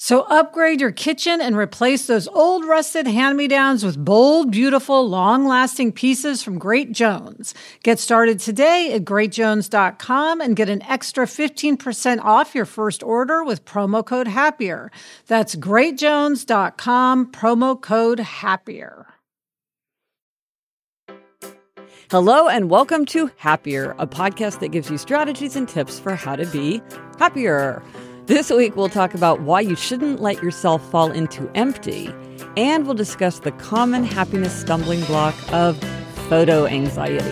So upgrade your kitchen and replace those old rusted hand-me-downs with bold, beautiful, long-lasting pieces from Great Jones. Get started today at greatjones.com and get an extra 15% off your first order with promo code HAPPIER. That's greatjones.com promo code HAPPIER. Hello and welcome to Happier, a podcast that gives you strategies and tips for how to be happier. This week, we'll talk about why you shouldn't let yourself fall into empty, and we'll discuss the common happiness stumbling block of photo anxiety.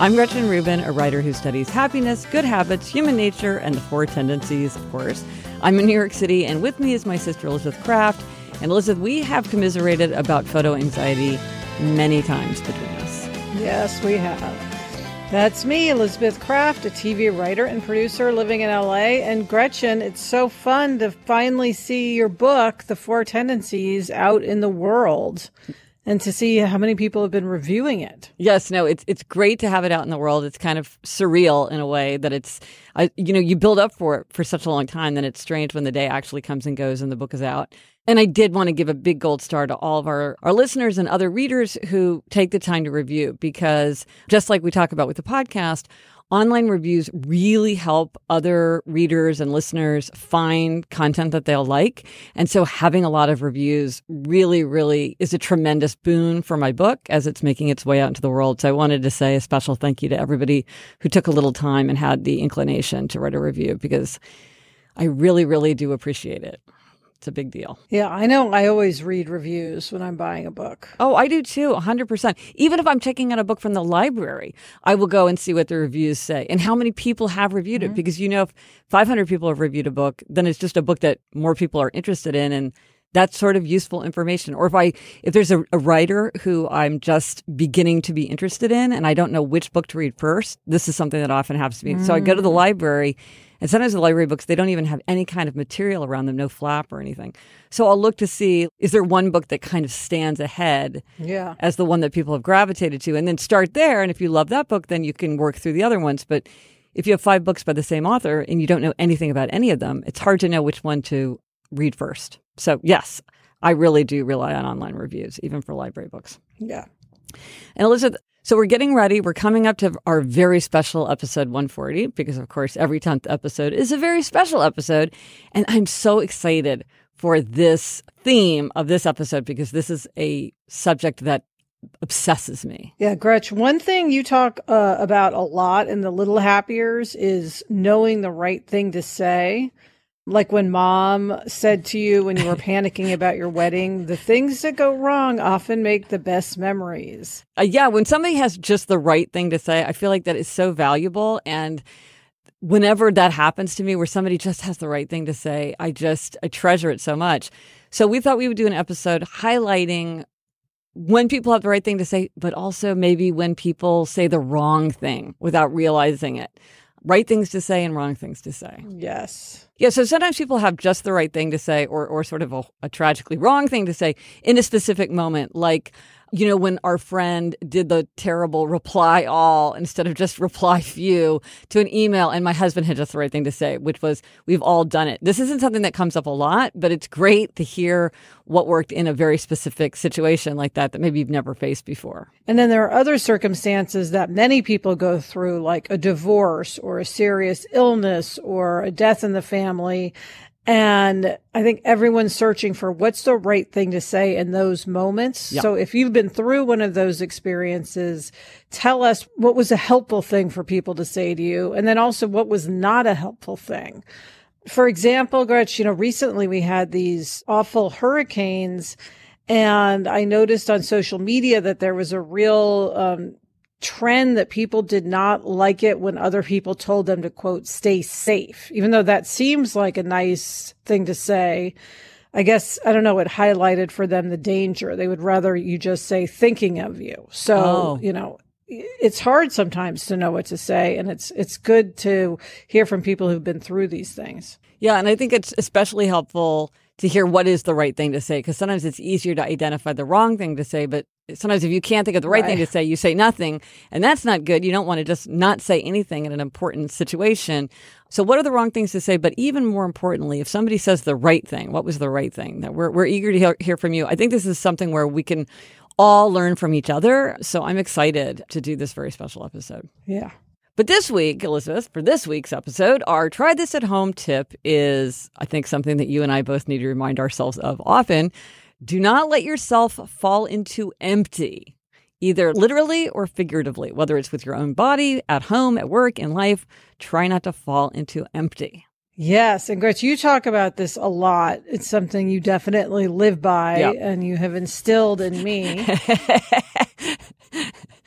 I'm Gretchen Rubin, a writer who studies happiness, good habits, human nature, and the four tendencies, of course. I'm in New York City, and with me is my sister Elizabeth Craft. And Elizabeth, we have commiserated about photo anxiety many times between us. Yes, we have. That's me, Elizabeth Craft, a TV writer and producer living in LA. And Gretchen, it's so fun to finally see your book, The Four Tendencies, out in the world and to see how many people have been reviewing it. Yes, no, it's it's great to have it out in the world. It's kind of surreal in a way that it's, I, you know, you build up for it for such a long time, then it's strange when the day actually comes and goes and the book is out. And I did want to give a big gold star to all of our, our listeners and other readers who take the time to review because just like we talk about with the podcast, online reviews really help other readers and listeners find content that they'll like. And so having a lot of reviews really, really is a tremendous boon for my book as it's making its way out into the world. So I wanted to say a special thank you to everybody who took a little time and had the inclination to write a review because I really, really do appreciate it. It's a big deal. Yeah, I know. I always read reviews when I'm buying a book. Oh, I do too, 100%. Even if I'm checking out a book from the library, I will go and see what the reviews say and how many people have reviewed mm-hmm. it. Because you know, if 500 people have reviewed a book, then it's just a book that more people are interested in. And that's sort of useful information. Or if I, if there's a, a, writer who I'm just beginning to be interested in and I don't know which book to read first, this is something that often happens to me. Mm. So I go to the mm. library and sometimes the library books, they don't even have any kind of material around them, no flap or anything. So I'll look to see, is there one book that kind of stands ahead yeah. as the one that people have gravitated to? And then start there. And if you love that book, then you can work through the other ones. But if you have five books by the same author and you don't know anything about any of them, it's hard to know which one to read first. So yes, I really do rely on online reviews, even for library books. Yeah. And Elizabeth, so we're getting ready. We're coming up to our very special episode 140 because, of course, every 10th episode is a very special episode. And I'm so excited for this theme of this episode because this is a subject that obsesses me. Yeah, Gretch, one thing you talk uh, about a lot in the Little Happiers is knowing the right thing to say like when mom said to you when you were panicking about your wedding, the things that go wrong often make the best memories. Uh, yeah, when somebody has just the right thing to say, I feel like that is so valuable. And whenever that happens to me, where somebody just has the right thing to say, I just I treasure it so much. So we thought we would do an episode highlighting when people have the right thing to say, but also maybe when people say the wrong thing without realizing it right things to say and wrong things to say. Yes. Yeah, so sometimes people have just the right thing to say or, or sort of a, a, tragically wrong thing to say in a specific moment. Like you know, when our friend did the terrible reply all instead of just reply few to an email, and my husband had just the right thing to say, which was, We've all done it. This isn't something that comes up a lot, but it's great to hear what worked in a very specific situation like that that maybe you've never faced before. And then there are other circumstances that many people go through, like a divorce or a serious illness or a death in the family. And I think everyone's searching for what's the right thing to say in those moments. Yep. So if you've been through one of those experiences, tell us what was a helpful thing for people to say to you. And then also what was not a helpful thing. For example, Gretch, you know, recently we had these awful hurricanes and I noticed on social media that there was a real, um, trend that people did not like it when other people told them to quote, stay safe, even though that seems like a nice thing to say. I guess, I don't know, it highlighted for them the danger. They would rather you just say thinking of you. So, oh. you know, it's hard sometimes to know what to say and it's it's good to hear from people who've been through these things. Yeah, and I think it's especially helpful to hear what is the right thing to say because sometimes it's easier to identify the wrong thing to say but sometimes if you can't think of the right, right, thing to say you say nothing and that's not good. You don't want to just not say anything in an important situation. So what are the wrong things to say? But even more importantly if somebody says the right thing what was the right thing? That we're, we're eager to hear, hear from you. I think this is something where we can all learn from each other. So i'm excited to do this very special episode. Yeah. But this week, Elizabeth, for this week's episode, our try this at home tip is, I think, something that you and I both need to remind ourselves of often. Do not let yourself fall into empty, either literally or figuratively, whether it's with your own body, at home, at work, in life. Try not to fall into empty. Yes. And Gretch, you talk about this a lot. It's something you definitely live by yep. and you have instilled in me.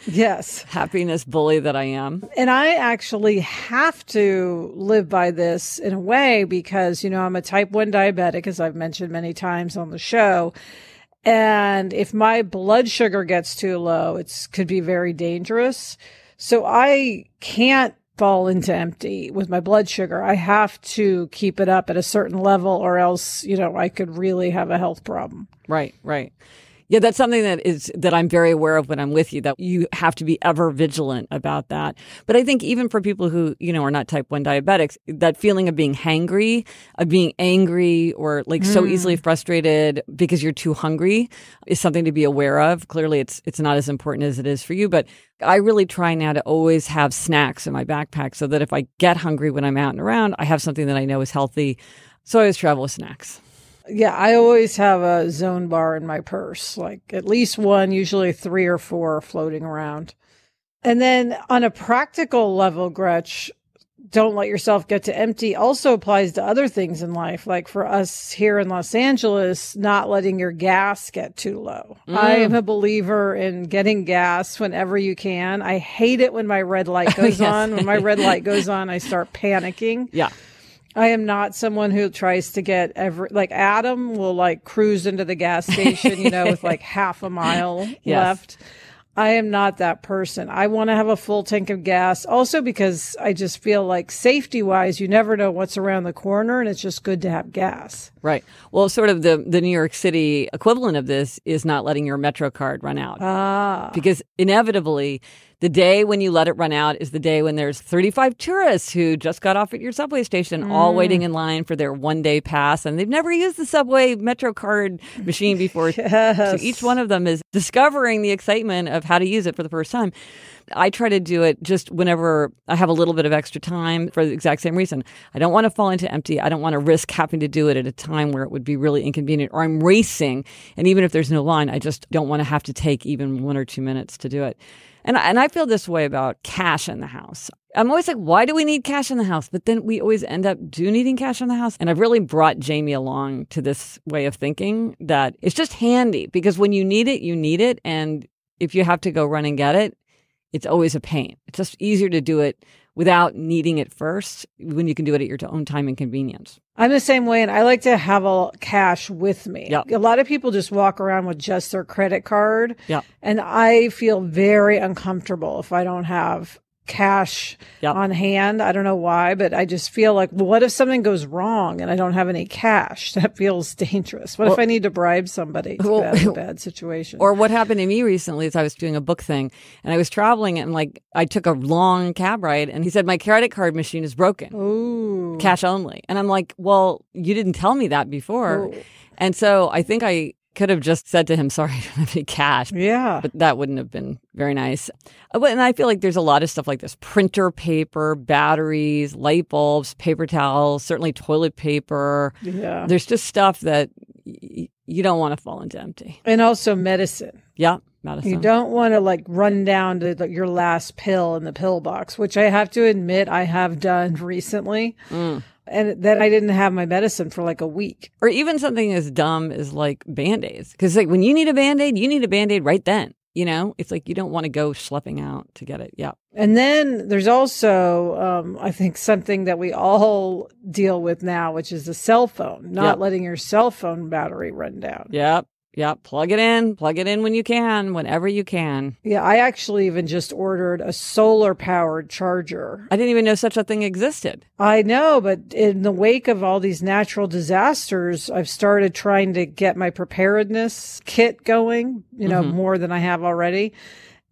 Yes. Happiness bully that I am. And I actually have to live by this in a way because, you know, I'm a type 1 diabetic, as I've mentioned many times on the show. And if my blood sugar gets too low, it could be very dangerous. So I can't fall into empty with my blood sugar. I have to keep it up at a certain level or else, you know, I could really have a health problem. Right, right. Yeah, that's something that is that I'm very aware of when I'm with you that you have to be ever vigilant about that. But I think even for people who, you know, are not type 1 diabetics, that feeling of being hangry, of being angry or like mm. so easily frustrated because you're too hungry is something to be aware of. Clearly it's it's not as important as it is for you, but I really try now to always have snacks in my backpack so that if I get hungry when I'm out and around, I have something that I know is healthy. So I always travel with snacks. Yeah, I always have a zone bar in my purse, like at least one, usually three or four floating around. And then on a practical level, Gretch, don't let yourself get to empty also applies to other things in life. Like for us here in Los Angeles, not letting your gas get too low. Mm. I am a believer in getting gas whenever you can. I hate it when my red light goes yes. on. When my red light goes on, I start panicking. Yeah. I am not someone who tries to get every like Adam will like cruise into the gas station, you know, with like half a mile yes. left. I am not that person. I want to have a full tank of gas. Also because I just feel like safety wise, you never know what's around the corner and it's just good to have gas. Right. Well, sort of the, the New York City equivalent of this is not letting your Metro card run out. Ah. Because inevitably the day when you let it run out is the day when there's 35 tourists who just got off at your subway station, mm. all waiting in line for their one day pass, and they've never used the subway Metro card machine before. yes. So each one of them is discovering the excitement of how to use it for the first time. I try to do it just whenever I have a little bit of extra time for the exact same reason. I don't want to fall into empty. I don't want to risk having to do it at a time where it would be really inconvenient or I'm racing. And even if there's no line, I just don't want to have to take even one or two minutes to do it. And and I feel this way about cash in the house. I'm always like, why do we need cash in the house? But then we always end up do needing cash in the house. And I've really brought Jamie along to this way of thinking that it's just handy because when you need it, you need it. And if you have to go run and get it, it's always a pain. It's just easier to do it without needing it first when you can do it at your own time and convenience. I'm the same way, and I like to have a cash with me. Yep. A lot of people just walk around with just their credit card. Yep. And I feel very uncomfortable if I don't have cash Yep. on hand. I don't know why, but I just feel like, well, what if something goes wrong and I don't have any cash? That feels dangerous. What if I need to bribe somebody Well- a bad situation? Or what happened to me recently is I was doing a book thing and I was traveling and like I took a long cab ride and he said my credit card machine is broken, Ooh. cash only. And I'm like, well, you didn't tell me that before. Oh. And so I think I could have just said to him, sorry, I don't have any cash. Yeah. But that wouldn't have been very nice. Uh, And I feel like there's a lot of stuff like this printer paper, batteries, light bulbs, paper towels, certainly toilet paper. Yeah. There's just stuff that y- you don't want to fall into empty. And also medicine. Yeah, medicine. You don't want to like run down to like, your last pill in the pill box, which I have to admit I have done recently. Mm. And then I didn't have my medicine for like a week. or even something as dumb as like band-aids because like when you need a band-aid you need a band-aid right then you know it's like you don't want to go schlepping out to get it yeah And then there's also, um, I think, something that we all deal with now, which is the cell phone, not Yep. letting your cell phone battery run down. yep yep plug it in plug it in when you can whenever you can Yeah, I actually even just ordered a solar powered charger. i didn't even know such a thing existed I know, but in the wake of all these natural disasters, I've started trying to get my preparedness kit going, you know, Mhm. more than I have already.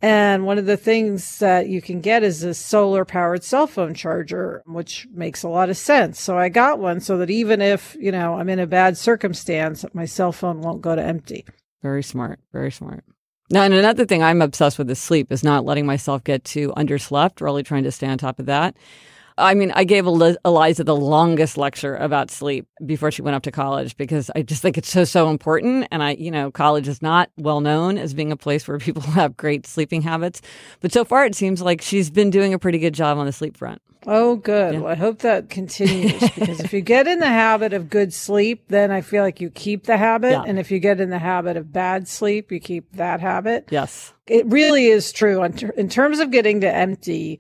And one of the things that you can get is a solar powered cell phone charger, which makes a lot of sense. So I got one so that even if, you know, I'm in a bad circumstance, my cell phone won't go to empty. very smart very smart now and another thing i'm obsessed with is sleep is not letting myself get too underslept really trying to stay on top of that I mean, I gave Eliza the longest lecture about sleep before she went up to college because I just think it's so, so important. And I, you know, college is not well known as being a place where people have great sleeping habits. But so far, it seems like she's been doing a pretty good job on the sleep front. Oh, good. Yeah. Well, I hope that continues because if you get in the habit of good sleep, then I feel like you keep the habit. Yeah. And if you get in the habit of bad sleep, you keep that habit. Yes. It really is true. In, in terms of getting to empty,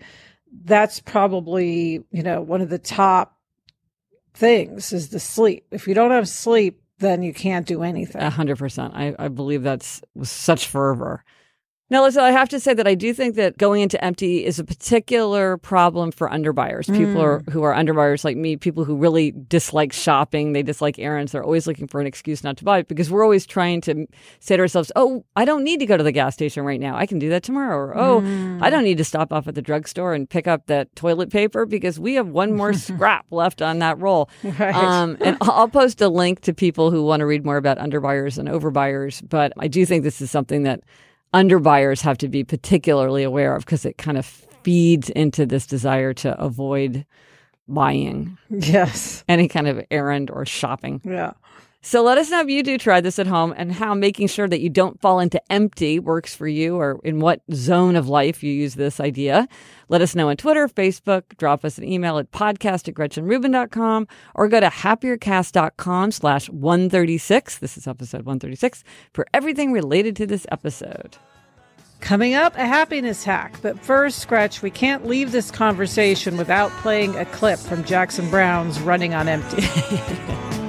that's probably, you know, one of the top things is the sleep. If you don't have sleep, then you can't do anything. A hundred percent. I, I believe that's with such fervor. Now, listen, I have to say that I do think that going into empty is a particular problem for underbuyers. People are, who are underbuyers like me, people who really dislike shopping, they dislike errands, they're always looking for an excuse not to buy because we're always trying to say to ourselves, oh, I don't need to go to the gas station right now. I can do that tomorrow. Or, oh, I don't need to stop off at the drugstore and pick up that toilet paper because we have one more scrap left on that roll. Right. Um, and I'll post a link to people who want to read more about underbuyers and overbuyers. But I do think this is something that underbuyers have to be particularly aware of because it kind of feeds into this desire to avoid buying yes. any kind of errand or shopping. Yeah. So let us know if you do try this at home and how making sure that you don't fall into empty works for you or in what zone of life you use this idea. Let us know on Twitter, Facebook, drop us an email at podcast at gretchenrubin.com or go to happiercast.com slash 136. This is episode 136 for everything related to this episode. Coming up, a happiness hack. But first, Gretch, we can't leave this conversation without playing a clip from Jackson Browne's Running on Empty.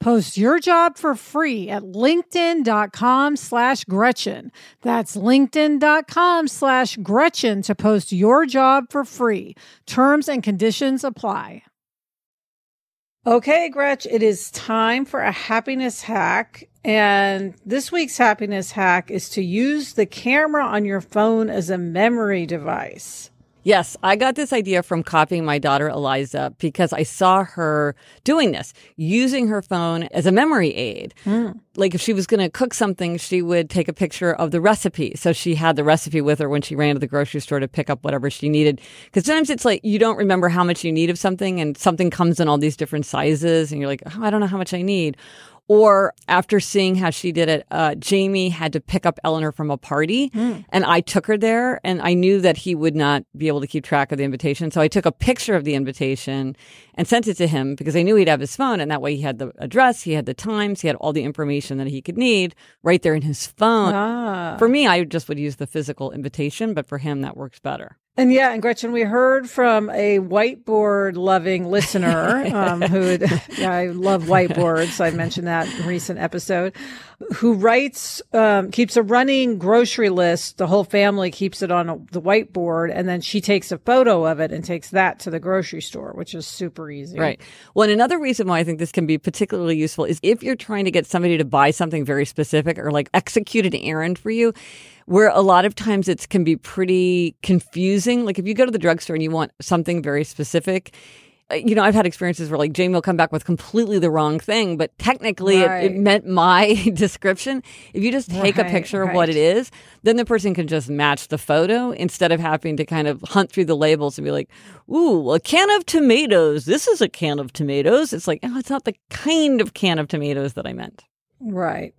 Post your job for free at linkedin.com slash Gretchen. That's linkedin.com slash Gretchen to post your job for free. Terms and conditions apply. Okay, Gretch, it is time for a happiness hack. And this week's happiness hack is to use the camera on your phone as a memory device. Yes, I got this idea from copying my daughter Eliza because I saw her doing this, using her phone as a memory aid. Hmm. Like if she was going to cook something, she would take a picture of the recipe. So she had the recipe with her when she ran to the grocery store to pick up whatever she needed. Because sometimes it's like you don't remember how much you need of something and something comes in all these different sizes and you're like, oh, I don't know how much I need. Or after seeing how she did it, uh, Jamie had to pick up Eleanor from a party and I took her there and I knew that he would not be able to keep track of the invitation. So I took a picture of the invitation and sent it to him because I knew he'd have his phone and that way he had the address, he had the times, he had all the information that he could need right there in his phone. Ah. For me, I just would use the physical invitation, but for him, that works better. And yeah, and Gretchen, we heard from a whiteboard loving listener um, who yeah, I love whiteboards. I mentioned that in a recent episode, who writes, um, keeps a running grocery list. The whole family keeps it on a, the whiteboard, and then she takes a photo of it and takes that to the grocery store, which is super easy. Right. Well, and another reason why I think this can be particularly useful is if you're trying to get somebody to buy something very specific or like execute an errand for you, where a lot of times it can be pretty confusing. Like if you go to the drugstore and you want something very specific, uh, you know, I've had experiences where like Jamie will come back with completely the wrong thing, but technically it, it meant my description. If you just take a Right, picture of what it is, then the person can just match the photo instead of having to kind of hunt through the labels and be like, ooh, a can of tomatoes. This is a can of tomatoes. It's like, oh, it's not the kind of can of tomatoes that I meant. Right.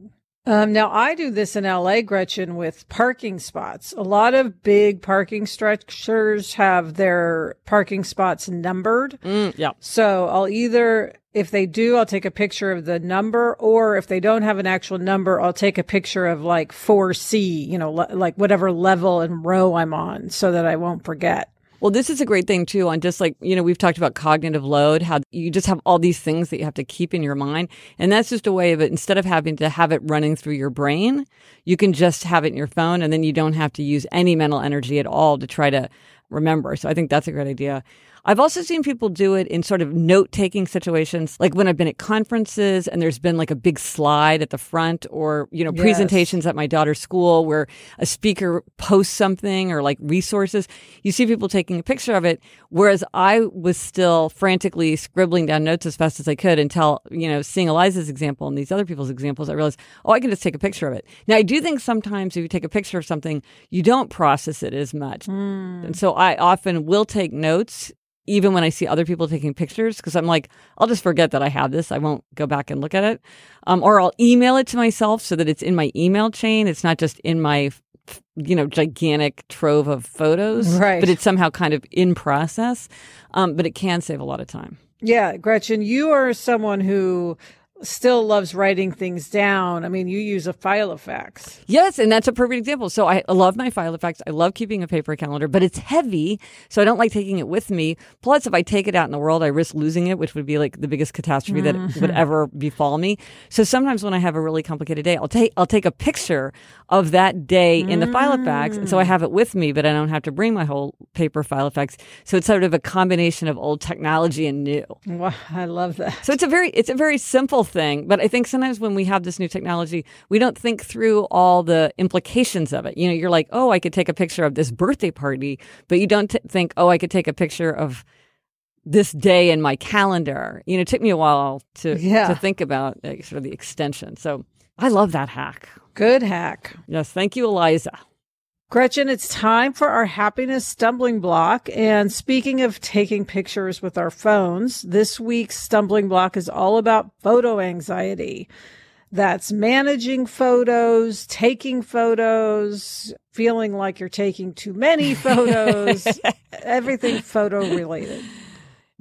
Um, now I do this in LA, Gretchen, with parking spots. A lot of big parking structures have their parking spots numbered. Mm, yeah. So I'll either, if they do, I'll take a picture of the number, or if they don't have an actual number, I'll take a picture of like 4C, you know, le- like whatever level and row I'm on so that I won't forget. Well, this is a great thing too on just like, you know, we've talked about cognitive load, how you just have all these things that you have to keep in your mind. And that's just a way of it. Instead of having to have it running through your brain, you can just have it in your phone and then you don't have to use any mental energy at all to try to remember. So I think that's a great idea. I've also seen people do it in sort of note taking situations, like when I've been at conferences and there's been like a big slide at the front or, you know, Yes. presentations at my daughter's school where a speaker posts something or like resources. You see people taking a picture of it. Whereas I was still frantically scribbling down notes as fast as I could until, you know, seeing Eliza's example and these other people's examples, I realized, oh, I can just take a picture of it. Now, I do think sometimes if you take a picture of something, you don't process it as much. Hmm. And so I often will take notes even when I see other people taking pictures, because I'm like, I'll just forget that I have this. I won't go back and look at it. Um, or I'll email it to myself so that it's in my email chain. It's not just in my, you know, gigantic trove of photos, Right. but it's somehow kind of in process. Um, but it can save a lot of time. Yeah, Gretchen, you are someone who still loves writing things down. I mean, you use a Filofax. Yes, and that's a perfect example. So I love my Filofax. I love keeping a paper calendar, but it's heavy, so I don't like taking it with me. Plus, if I take it out in the world, I risk losing it, which would be like the biggest catastrophe that mm-hmm. would ever befall me. So sometimes when I have a really complicated day, I'll take I'll take a picture of that day in the Filofax, and so I mm. have it with me, but I don't have to bring my whole paper Filofax. So it's sort of a combination of old technology and new. Wow, I love that. So it's a very it's a very simple thing, but I think sometimes when we have this new technology, we don't think through all the implications of it. You know, you're like, "Oh, I could take a picture of this birthday party," but you don't t- think, "Oh, I could take a picture of this day in my calendar." You know, it took me a while to Yeah. to think about uh, sort of the extension. So, I love that hack. Good hack. Yes, thank you, Eliza. Gretchen, it's time for our happiness stumbling block. And speaking of taking pictures with our phones, this week's stumbling block is all about photo anxiety. That's managing photos, taking photos, feeling like you're taking too many photos, everything photo related.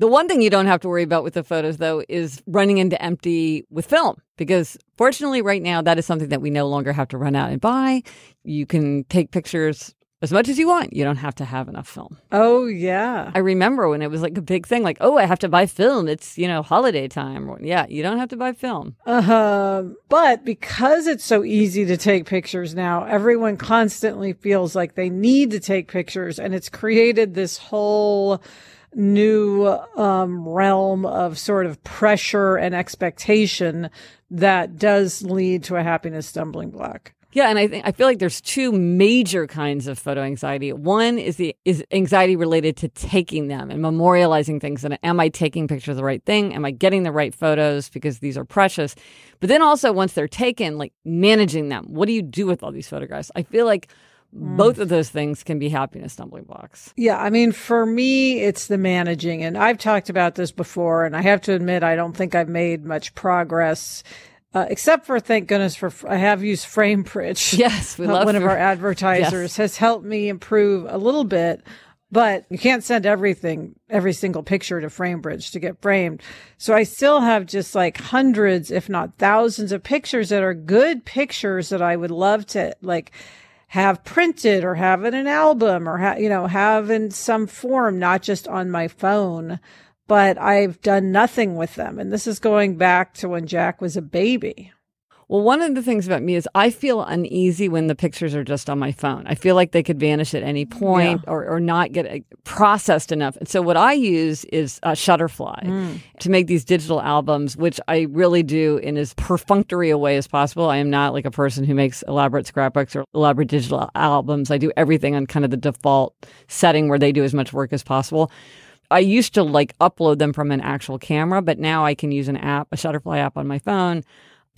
The one thing you don't have to worry about with the photos, though, is running into empty with film. Because fortunately, right now, that is something that we no longer have to run out and buy. You can take pictures as much as you want. You don't have to have enough film. Oh, yeah. I remember when it was like a big thing, like, oh, I have to buy film. It's, you know, holiday time. Yeah, you don't have to buy film. Uh-huh. but because it's so easy to take pictures now, everyone constantly feels like they need to take pictures, and it's created this whole new um, realm of sort of pressure and expectation that does lead to a happiness stumbling block. Yeah, and I think I feel like there's two major kinds of photo anxiety. One is the is anxiety related to taking them and memorializing things. And am I taking pictures of the right thing? Am I getting the right photos because these are precious? But then also once they're taken, like managing them. What do you do with all these photographs? I feel like both of those things can be happiness stumbling blocks. Yeah, I mean, for me, it's the managing. And I've talked about this before, and I have to admit, I don't think I've made much progress. Uh, except for thank goodness for I have used FrameBridge. Yes, we Uh, love one of our advertisers has helped me improve a little bit. But you can't send everything, every single picture to FrameBridge to get framed. So I still have just like hundreds, if not thousands of pictures that are good pictures that I would love to like have printed or have in an album or ha- you know have in some form not just on my phone but I've done nothing with them. And this is going back to when Jack was a baby Well, one of the things about me is I feel uneasy when the pictures are just on my phone. I feel like they could vanish at any point or, or not get uh, processed enough. And so what I use is uh, Shutterfly to make these digital albums, which I really do in as perfunctory a way as possible. I am not like a person who makes elaborate scrapbooks or elaborate digital albums. I do everything on kind of the default setting where they do as much work as possible. I used to like upload them from an actual camera, but now I can use an app, a Shutterfly app on my phone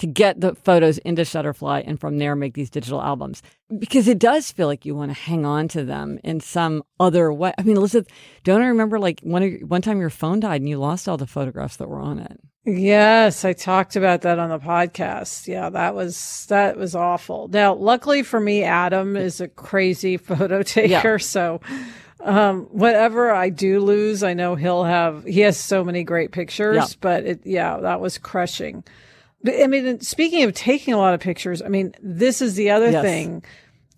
to get the photos into Shutterfly and from there make these digital albums. Because it does feel like you want to hang on to them in some other way. I mean, Elizabeth, don't I remember like one, your- one time your phone died and you lost all the photographs that were on it? Yes, I talked about that on the podcast. Yeah, that was that was awful. Now, luckily for me, Adam is a crazy photo taker, so um whatever I do lose, I know he'll have he has so many great pictures, Yeah. but it yeah, that was crushing. But I mean, speaking of taking a lot of pictures, I mean, this is the other Yes. thing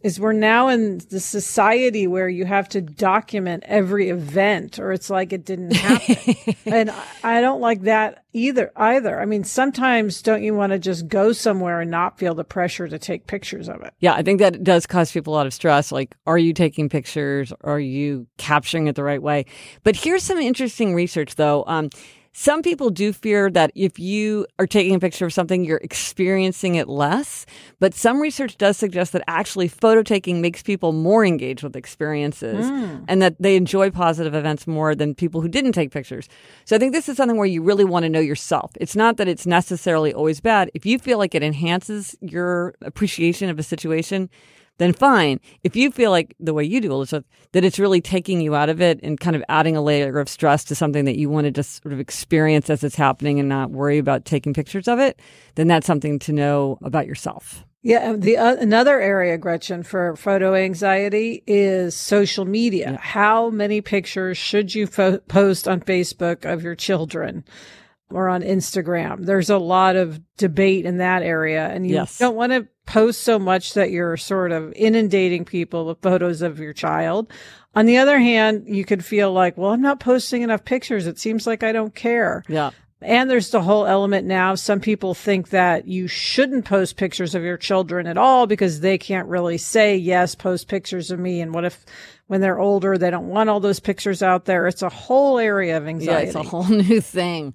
is we're now in the society where you have to document every event or it's like it didn't happen. and I- I don't like that either either. I mean, sometimes don't you want to just go somewhere and not feel the pressure to take pictures of it? Yeah, I think that does cause people a lot of stress. Like, are you taking pictures? Are you capturing it the right way? But here's some interesting research, though. Um, some people do fear that if you are taking a picture of something, you're experiencing it less. But some research does suggest that actually photo taking makes people more engaged with experiences hmm. and that they enjoy positive events more than people who didn't take pictures. So I think this is something where you really want to know yourself. It's not that it's necessarily always bad. If you feel like it enhances your appreciation of a situation, then fine. If you feel like the way you do, Elizabeth, that it's really taking you out of it and kind of adding a layer of stress to something that you want to just sort of experience as it's happening and not worry about taking pictures of it, then that's something to know about yourself. Yeah, the uh, another area, Gretchen, for photo anxiety is social media. How many pictures should you fo- post on Facebook of your children? Or on Instagram. There's a lot of debate in that area. And you Yes. don't want to post so much that you're sort of inundating people with photos of your child. On the other hand, you could feel like, well, I'm not posting enough pictures. It seems like I don't care. Yeah. And there's the whole element now. Some people think that you shouldn't post pictures of your children at all because they can't really say, yes, post pictures of me. And what if when they're older, they don't want all those pictures out there? It's a whole area of anxiety. Yeah, anxiety. it's a whole new thing.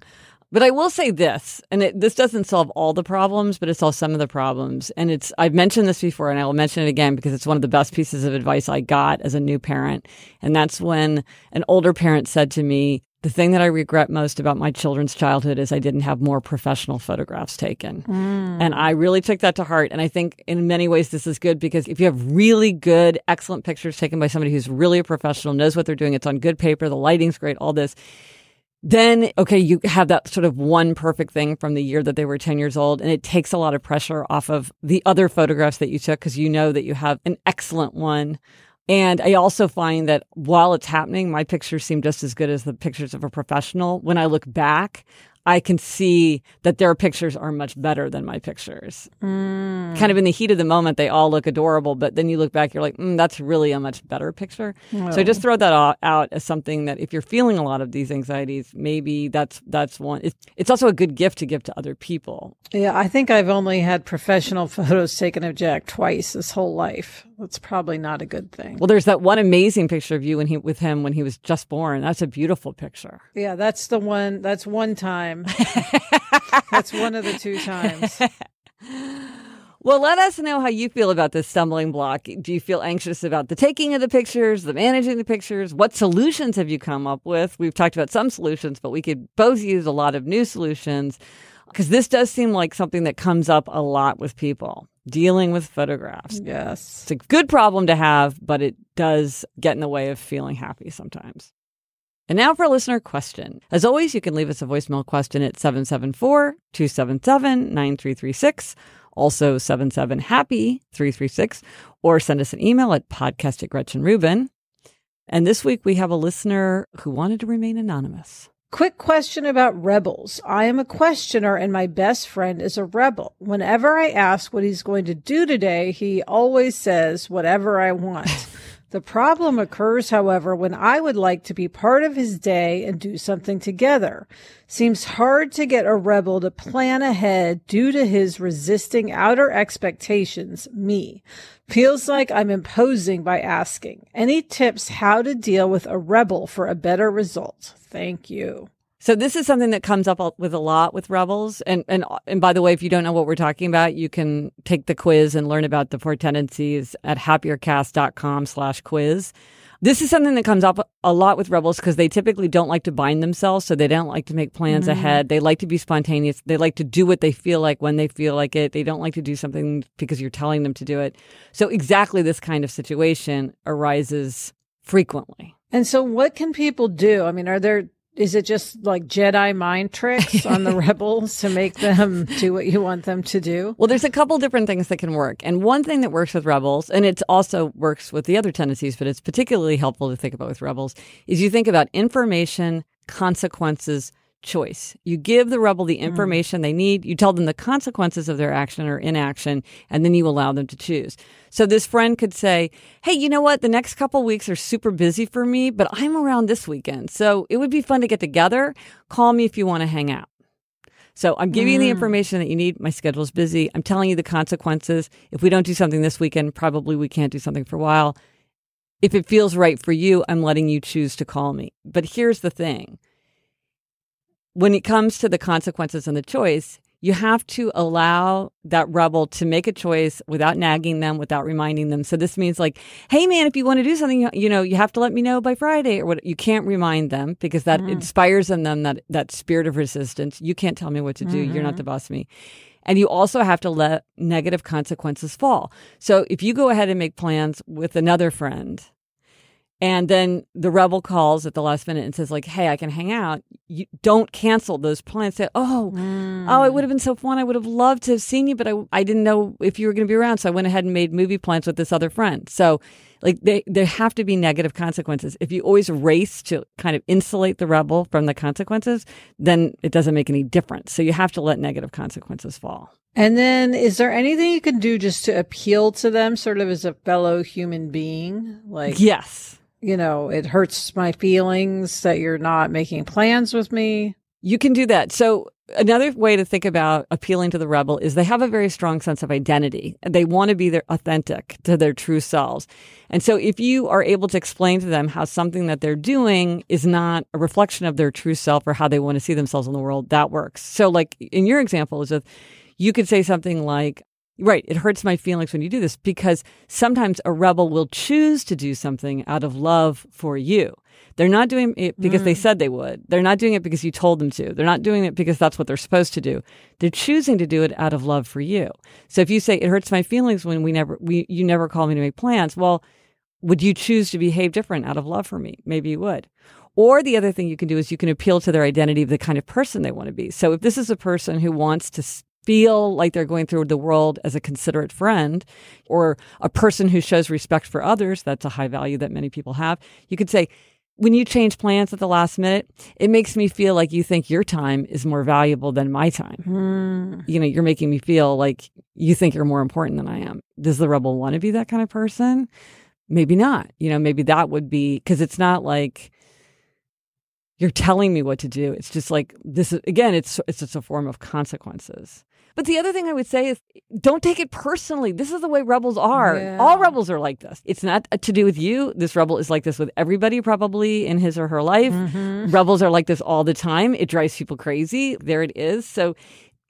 But I will say this, and it, this doesn't solve all the problems, but it solves some of the problems. And it's, I've mentioned this before and I will mention it again because it's one of the best pieces of advice I got as a new parent. And that's when an older parent said to me, the thing that I regret most about my children's childhood is I didn't have more professional photographs taken. Mm. And I really took that to heart. And I think in many ways this is good because if you have really good, excellent pictures taken by somebody who's really a professional, knows what they're doing, it's on good paper, the lighting's great, all this, then okay, you have that sort of one perfect thing from the year that they were 10 years old. And it takes a lot of pressure off of the other photographs that you took because you know that you have an excellent one. And I also find that while it's happening, my pictures seem just as good as the pictures of a professional. When I look back, I can see that their pictures are much better than my pictures. Kind of in the heat of the moment, they all look adorable, but then you look back, you're like, mm, that's really a much better picture. So I just throw that out as something that if you're feeling a lot of these anxieties, maybe that's that's one. It's, it's also a good gift to give to other people. Yeah, I think I've only had professional photos taken of Jack twice this whole life. That's probably not a good thing. Well, there's that one amazing picture of you when he with him when he was just born. That's a beautiful picture. Yeah, that's the one. That's one time. that's one of the two times. Well, let us know how you feel about this stumbling block. Do you feel anxious about the taking of the pictures, the managing the pictures? What solutions have you come up with? We've talked about some solutions, but we could both use a lot of new solutions because this does seem like something that comes up a lot with people dealing with photographs. Yes. It's a good problem to have, but it does get in the way of feeling happy sometimes. And now for a listener question. As always, you can leave us a voicemail question at 774 277 9336, also 77 happy 336, or send us an email at podcast at Gretchen Rubin. And this week we have a listener who wanted to remain anonymous. Quick question about rebels. I am a questioner and my best friend is a rebel. Whenever I ask what he's going to do today, he always says whatever I want. the problem occurs, however, when I would like to be part of his day and do something together. Seems hard to get a rebel to plan ahead due to his resisting outer expectations, me. Feels like I'm imposing by asking. Any tips how to deal with a rebel for a better result? Thank you. So this is something that comes up with a lot with rebels. And, and, and by the way, if you don't know what we're talking about, you can take the quiz and learn about the four tendencies at happiercast.com slash quiz. This is something that comes up a lot with rebels because they typically don't like to bind themselves. So they don't like to make plans mm-hmm. ahead. They like to be spontaneous. They like to do what they feel like when they feel like it. They don't like to do something because you're telling them to do it. So exactly this kind of situation arises frequently. And so what can people do? I mean, are there, is it just like Jedi mind tricks on the rebels to make them do what you want them to do? Well, there's a couple different things that can work. And one thing that works with rebels, and it also works with the other tendencies, but it's particularly helpful to think about with rebels, is you think about information, consequences, choice. You give the rebel the mm-hmm. information they need, you tell them the consequences of their action or inaction, and then you allow them to choose. So this friend could say, Hey, you know what? The next couple weeks are super busy for me, but I'm around this weekend. So it would be fun to get together. Call me if you want to hang out. So I'm giving you the mm. information that you need. My schedule's busy. I'm telling you the consequences. If we don't do something this weekend, probably we can't do something for a while. If it feels right for you, I'm letting you choose to call me. But here's the thing. When it comes to the consequences and the choice, you have to allow that rebel to make a choice without nagging them, without reminding them. So this means like, hey man, if you want to do something, you know, you have to let me know by Friday or what. You can't remind them because that mm-hmm. inspires in them that that spirit of resistance. You can't tell me what to do. You're not mm-hmm. the boss of me. And you also have to let negative consequences fall. So if you go ahead and make plans with another friend, and then the rebel calls at the last minute and says like, "Hey, I can hang out." You don't cancel those plans. Say, "Oh, oh, it hmm. would have been so fun. I would have loved to have seen you, but I I didn't know if you were going to be around, so I went ahead and made movie plans with this other friend." So like they there have to be negative consequences. If you always race to kind of insulate the rebel from the consequences, then it doesn't make any difference. So you have to let negative consequences fall. And then is there anything you can do just to appeal to them sort of as a fellow human being? Like, Yes. You know, it hurts my feelings that you're not making plans with me. You can do that. So another way to think about appealing to the rebel is they have a very strong sense of identity. They want to be their authentic to their true selves. And so if you are able to explain to them how something that they're doing is not a reflection of their true self or how they want to see themselves in the world, that works. So like in your example, Elizabeth, you could say something like, Right. It hurts my feelings when you do this because sometimes a rebel will choose to do something out of love for you. They're not doing it because they mm. said they would. They're not doing it because you told them to. They're not doing it because that's what they're supposed to do. They're choosing to do it out of love for you. So if you say it hurts my feelings when we never we you never call me to make plans, well, would you choose to behave different out of love for me? Maybe you would. Or the other thing you can do is you can appeal to their identity of the kind of person they want to be. So if this is a person who wants to feel like they're going through the world as a considerate friend or a person who shows respect for others, that's a high value that many people have. You could say, when you change plans at the last minute, it makes me feel like you think your time is more valuable than my time. Hmm. You know, you're making me feel like you think you're more important than I am. Does the rebel want to be that kind of person? Maybe not. You know, maybe that would be because it's not like you're telling me what to do. It's just like this is again, it's it's just a form of consequences. But the other thing I would say is don't take it personally. This is the way rebels are. Yeah. All rebels are like this. It's not to do with you. This rebel is like this with everybody probably in his or her life. Mm-hmm. Rebels are like this all the time. It drives people crazy. There it is. So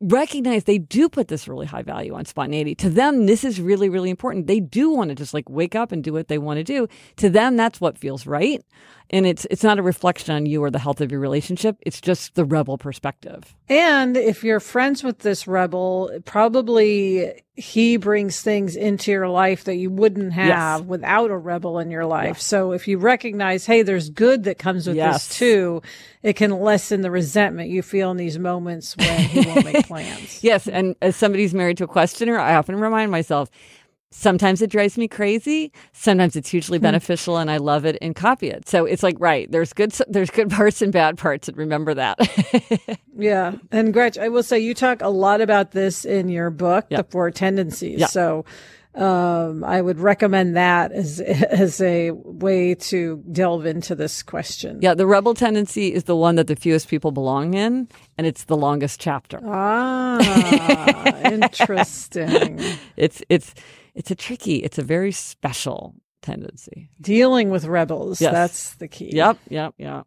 recognize they do put this really high value on spontaneity. To them, this is really, really important. They do want to just like wake up and do what they want to do. To them, that's what feels right. And it's it's not a reflection on you or the health of your relationship. It's just the rebel perspective. And if you're friends with this rebel, probably he brings things into your life that you wouldn't have Yes. without a rebel in your life. So if you recognize, hey, there's good that comes with Yes. this too, it can lessen the resentment you feel in these moments when he won't make plans. Yes, and as somebody who's married to a questioner, I often remind myself sometimes it drives me crazy, sometimes it's hugely hmm. beneficial and I love it and copy it. So it's like right, there's good there's good parts and bad parts and remember that. Yeah. And Gretch, I will say you talk a lot about this in your book, Yep. The Four Tendencies. Yep. So um, I would recommend that as as a way to delve into this question. yeah, the rebel tendency is the one that the fewest people belong in and it's the longest chapter. Ah, interesting. It's it's it's a tricky, it's a very special tendency. Dealing with rebels. Yes. That's the key. Yep, yep, yep.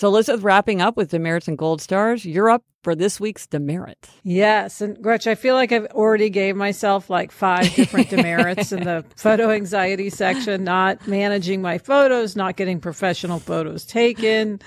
So Elizabeth, wrapping up with demerits and gold stars, you're up for this week's demerit. Yes. And Gretch, I feel like I've already gave myself like five different demerits in the photo anxiety section, not managing my photos, not getting professional photos taken,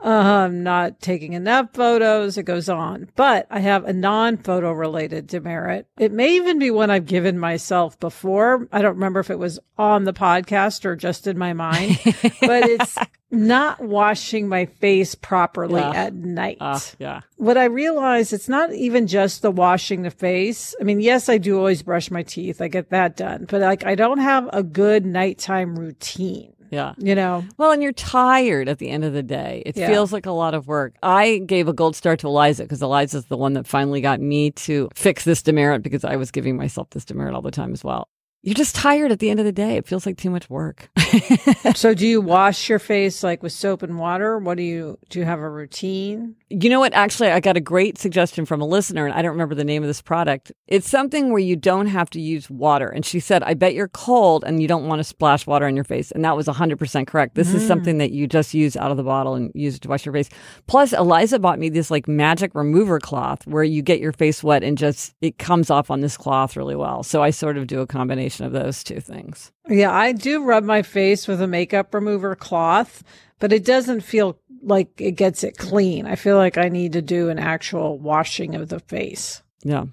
um, not taking enough photos. It goes on. But I have a non photo related demerit. It may even be one I've given myself before. I don't remember if it was on the podcast or just in my mind, but it's not washing my face properly Yeah. at night Ah, yeah. what I realize it's not even just the washing the face. I mean, yes, I do always brush my teeth. I get that done, but like I don't have a good nighttime routine, Yeah. you know? Well, and you're tired at the end of the day. It Yeah. feels like a lot of work. I gave a gold star to Eliza because Eliza's the one that finally got me to fix this demerit because I was giving myself this demerit all the time as well. You're just tired at the end of the day. It feels like too much work. so do you wash your face like with soap and water? What do you do you have a routine? You know what? Actually, I got a great suggestion from a listener, and I don't remember the name of this product. It's something where you don't have to use water. And she said, I bet you're cold and you don't want to splash water on your face. And that was 100% correct. This is mm. something that you just use out of the bottle and use it to wash your face. Plus, Eliza bought me this like magic remover cloth where you get your face wet and just it comes off on this cloth really well. So I sort of do a combination of those two things. Yeah, I do rub my face with a makeup remover cloth, but it doesn't feel like it gets it clean. I feel like I need to do an actual washing of the face. Yeah.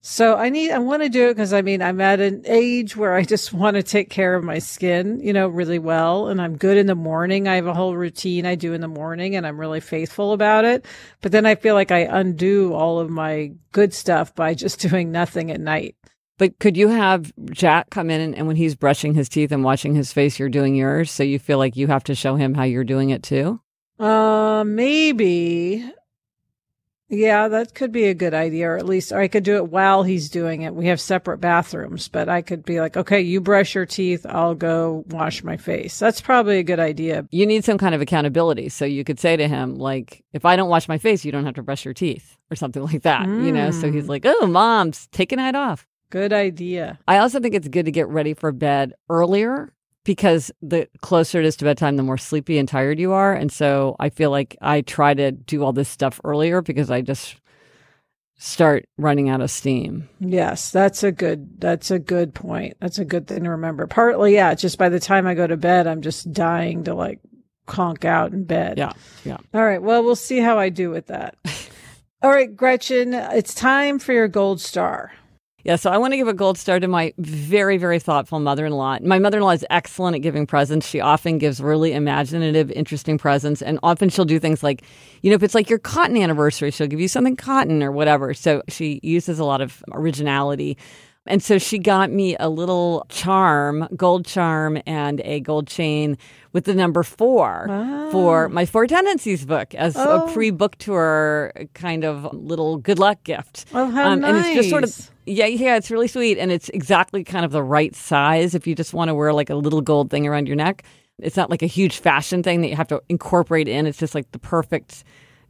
So I need, I want to do it because I mean, I'm at an age where I just want to take care of my skin, you know, really well. And I'm good in the morning. I have a whole routine I do in the morning and I'm really faithful about it. But then I feel like I undo all of my good stuff by just doing nothing at night. But could you have Jack come in and, and when he's brushing his teeth and washing his face, you're doing yours? So you feel like you have to show him how you're doing it too? Uh, maybe. Yeah, that could be a good idea, or at least or I could do it while he's doing it. We have separate bathrooms, but I could be like, okay, you brush your teeth, I'll go wash my face. That's probably a good idea. You need some kind of accountability. So you could say to him, like, if I don't wash my face, you don't have to brush your teeth or something like that, you know? So he's like, oh, mom's taking a night off. Good idea. I also think it's good to get ready for bed earlier because the closer it is to bedtime, the more sleepy and tired you are. And so I feel like I try to do all this stuff earlier because I just start running out of steam. Yes, that's a good that's a good point. That's a good thing to remember. Partly, yeah, just by the time I go to bed, I'm just dying to like conk out in bed. Yeah. Yeah. All right. Well, we'll see how I do with that. All right, Gretchen, it's time for your gold star. Yeah, so I want to give a gold star to my very, very thoughtful mother in law. My mother in law is excellent at giving presents. She often gives really imaginative, interesting presents. And often she'll do things like, you know, if it's like your cotton anniversary, she'll give you something cotton or whatever. So she uses a lot of originality. And so she got me a little charm, gold charm, and a gold chain with the number four for my Four Tendencies book as Oh. a pre book tour kind of little good luck gift. Oh, how nice! And it's just sort of. Yeah, yeah, it's really sweet, and it's exactly kind of the right size if you just want to wear like a little gold thing around your neck. It's not like a huge fashion thing that you have to incorporate in. It's just like the perfect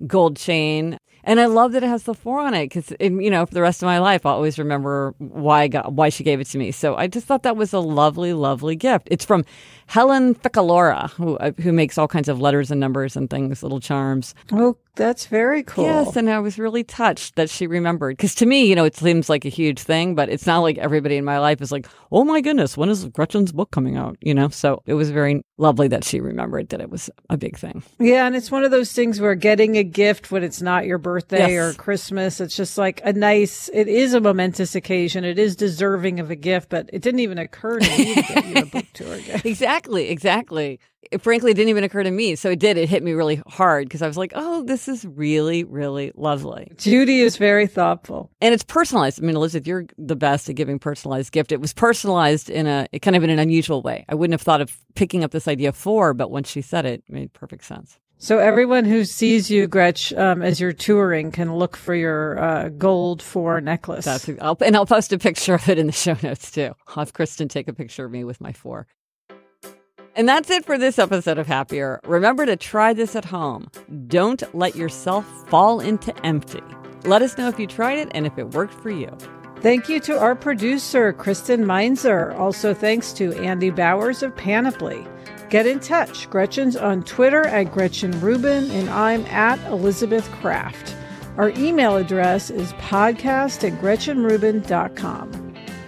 gold chain. And I love that it has the four on it because, you know, for the rest of my life, I'll always remember why I got, why she gave it to me. So I just thought that was a lovely, lovely gift. It's from Helen Ficalora, who uh, who makes all kinds of letters and numbers and things, little charms. Oh, that's very cool. Yes, and I was really touched that she remembered. Because to me, you know, it seems like a huge thing, but it's not like everybody in my life is like, oh my goodness, when is Gretchen's book coming out? You know, so it was very lovely that she remembered that it was a big thing. Yeah, and it's one of those things where getting a gift when it's not your birthday Yes. or Christmas, it's just like a nice, it is a momentous occasion. It is deserving of a gift, but it didn't even occur to me to get you a book tour gift. Exactly, exactly. Exactly. It, frankly, it didn't even occur to me. So it did. It hit me really hard because I was like, oh, this is really, really lovely. Judy is very thoughtful. And it's personalized. I mean, Elizabeth, you're the best at giving personalized gift. It was personalized in a kind of in an unusual way. I wouldn't have thought of picking up this idea for, but when she said it, it made perfect sense. So everyone who sees you, Gretch, um, as you're touring can look for your uh, gold four necklace. That's I'll, and I'll post a picture of it in the show notes too. I'll have Kristen take a picture of me with my four. And that's it for this episode of Happier. Remember to try this at home. Don't let yourself fall into empty. Let us know if you tried it and if it worked for you. Thank you to our producer, Kristen Meinzer. Also, thanks to Andy Bowers of Panoply. Get in touch. Gretchen's on Twitter at Gretchen Rubin, and I'm at Elizabeth Craft. Our email address is podcast at gretchenrubin.com.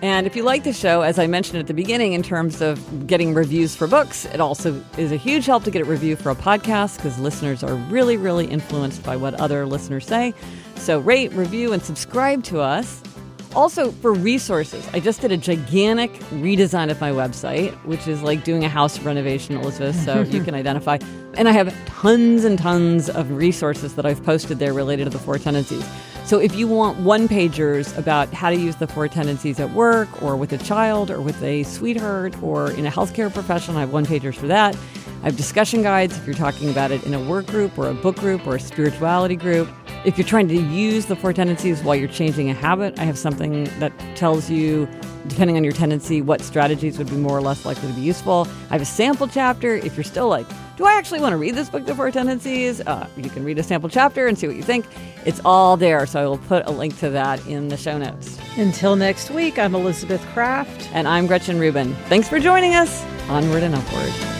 And if you like the show, as I mentioned at the beginning, in terms of getting reviews for books, it also is a huge help to get a review for a podcast because listeners are really, really influenced by what other listeners say. So rate, review, and subscribe to us. Also, for resources, I just did a gigantic redesign of my website, which is like doing a house renovation, Elizabeth, so you can identify. And I have tons and tons of resources that I've posted there related to the four tendencies. So if you want one pagers about how to use the four tendencies at work or with a child or with a sweetheart or in a healthcare profession, I have one pagers for that. I have discussion guides if you're talking about it in a work group or a book group or a spirituality group. If you're trying to use the four tendencies while you're changing a habit, I have something that tells you depending on your tendency, what strategies would be more or less likely to be useful. I have a sample chapter. If you're still like, do I actually want to read this book, The Four Tendencies? Uh, you can read a sample chapter and see what you think. It's all there. So I will put a link to that in the show notes. Until next week, I'm Elizabeth Craft. And I'm Gretchen Rubin. Thanks for joining us. Onward and upward.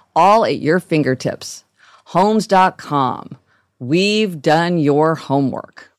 all at your fingertips. Homes.com. We've done your homework.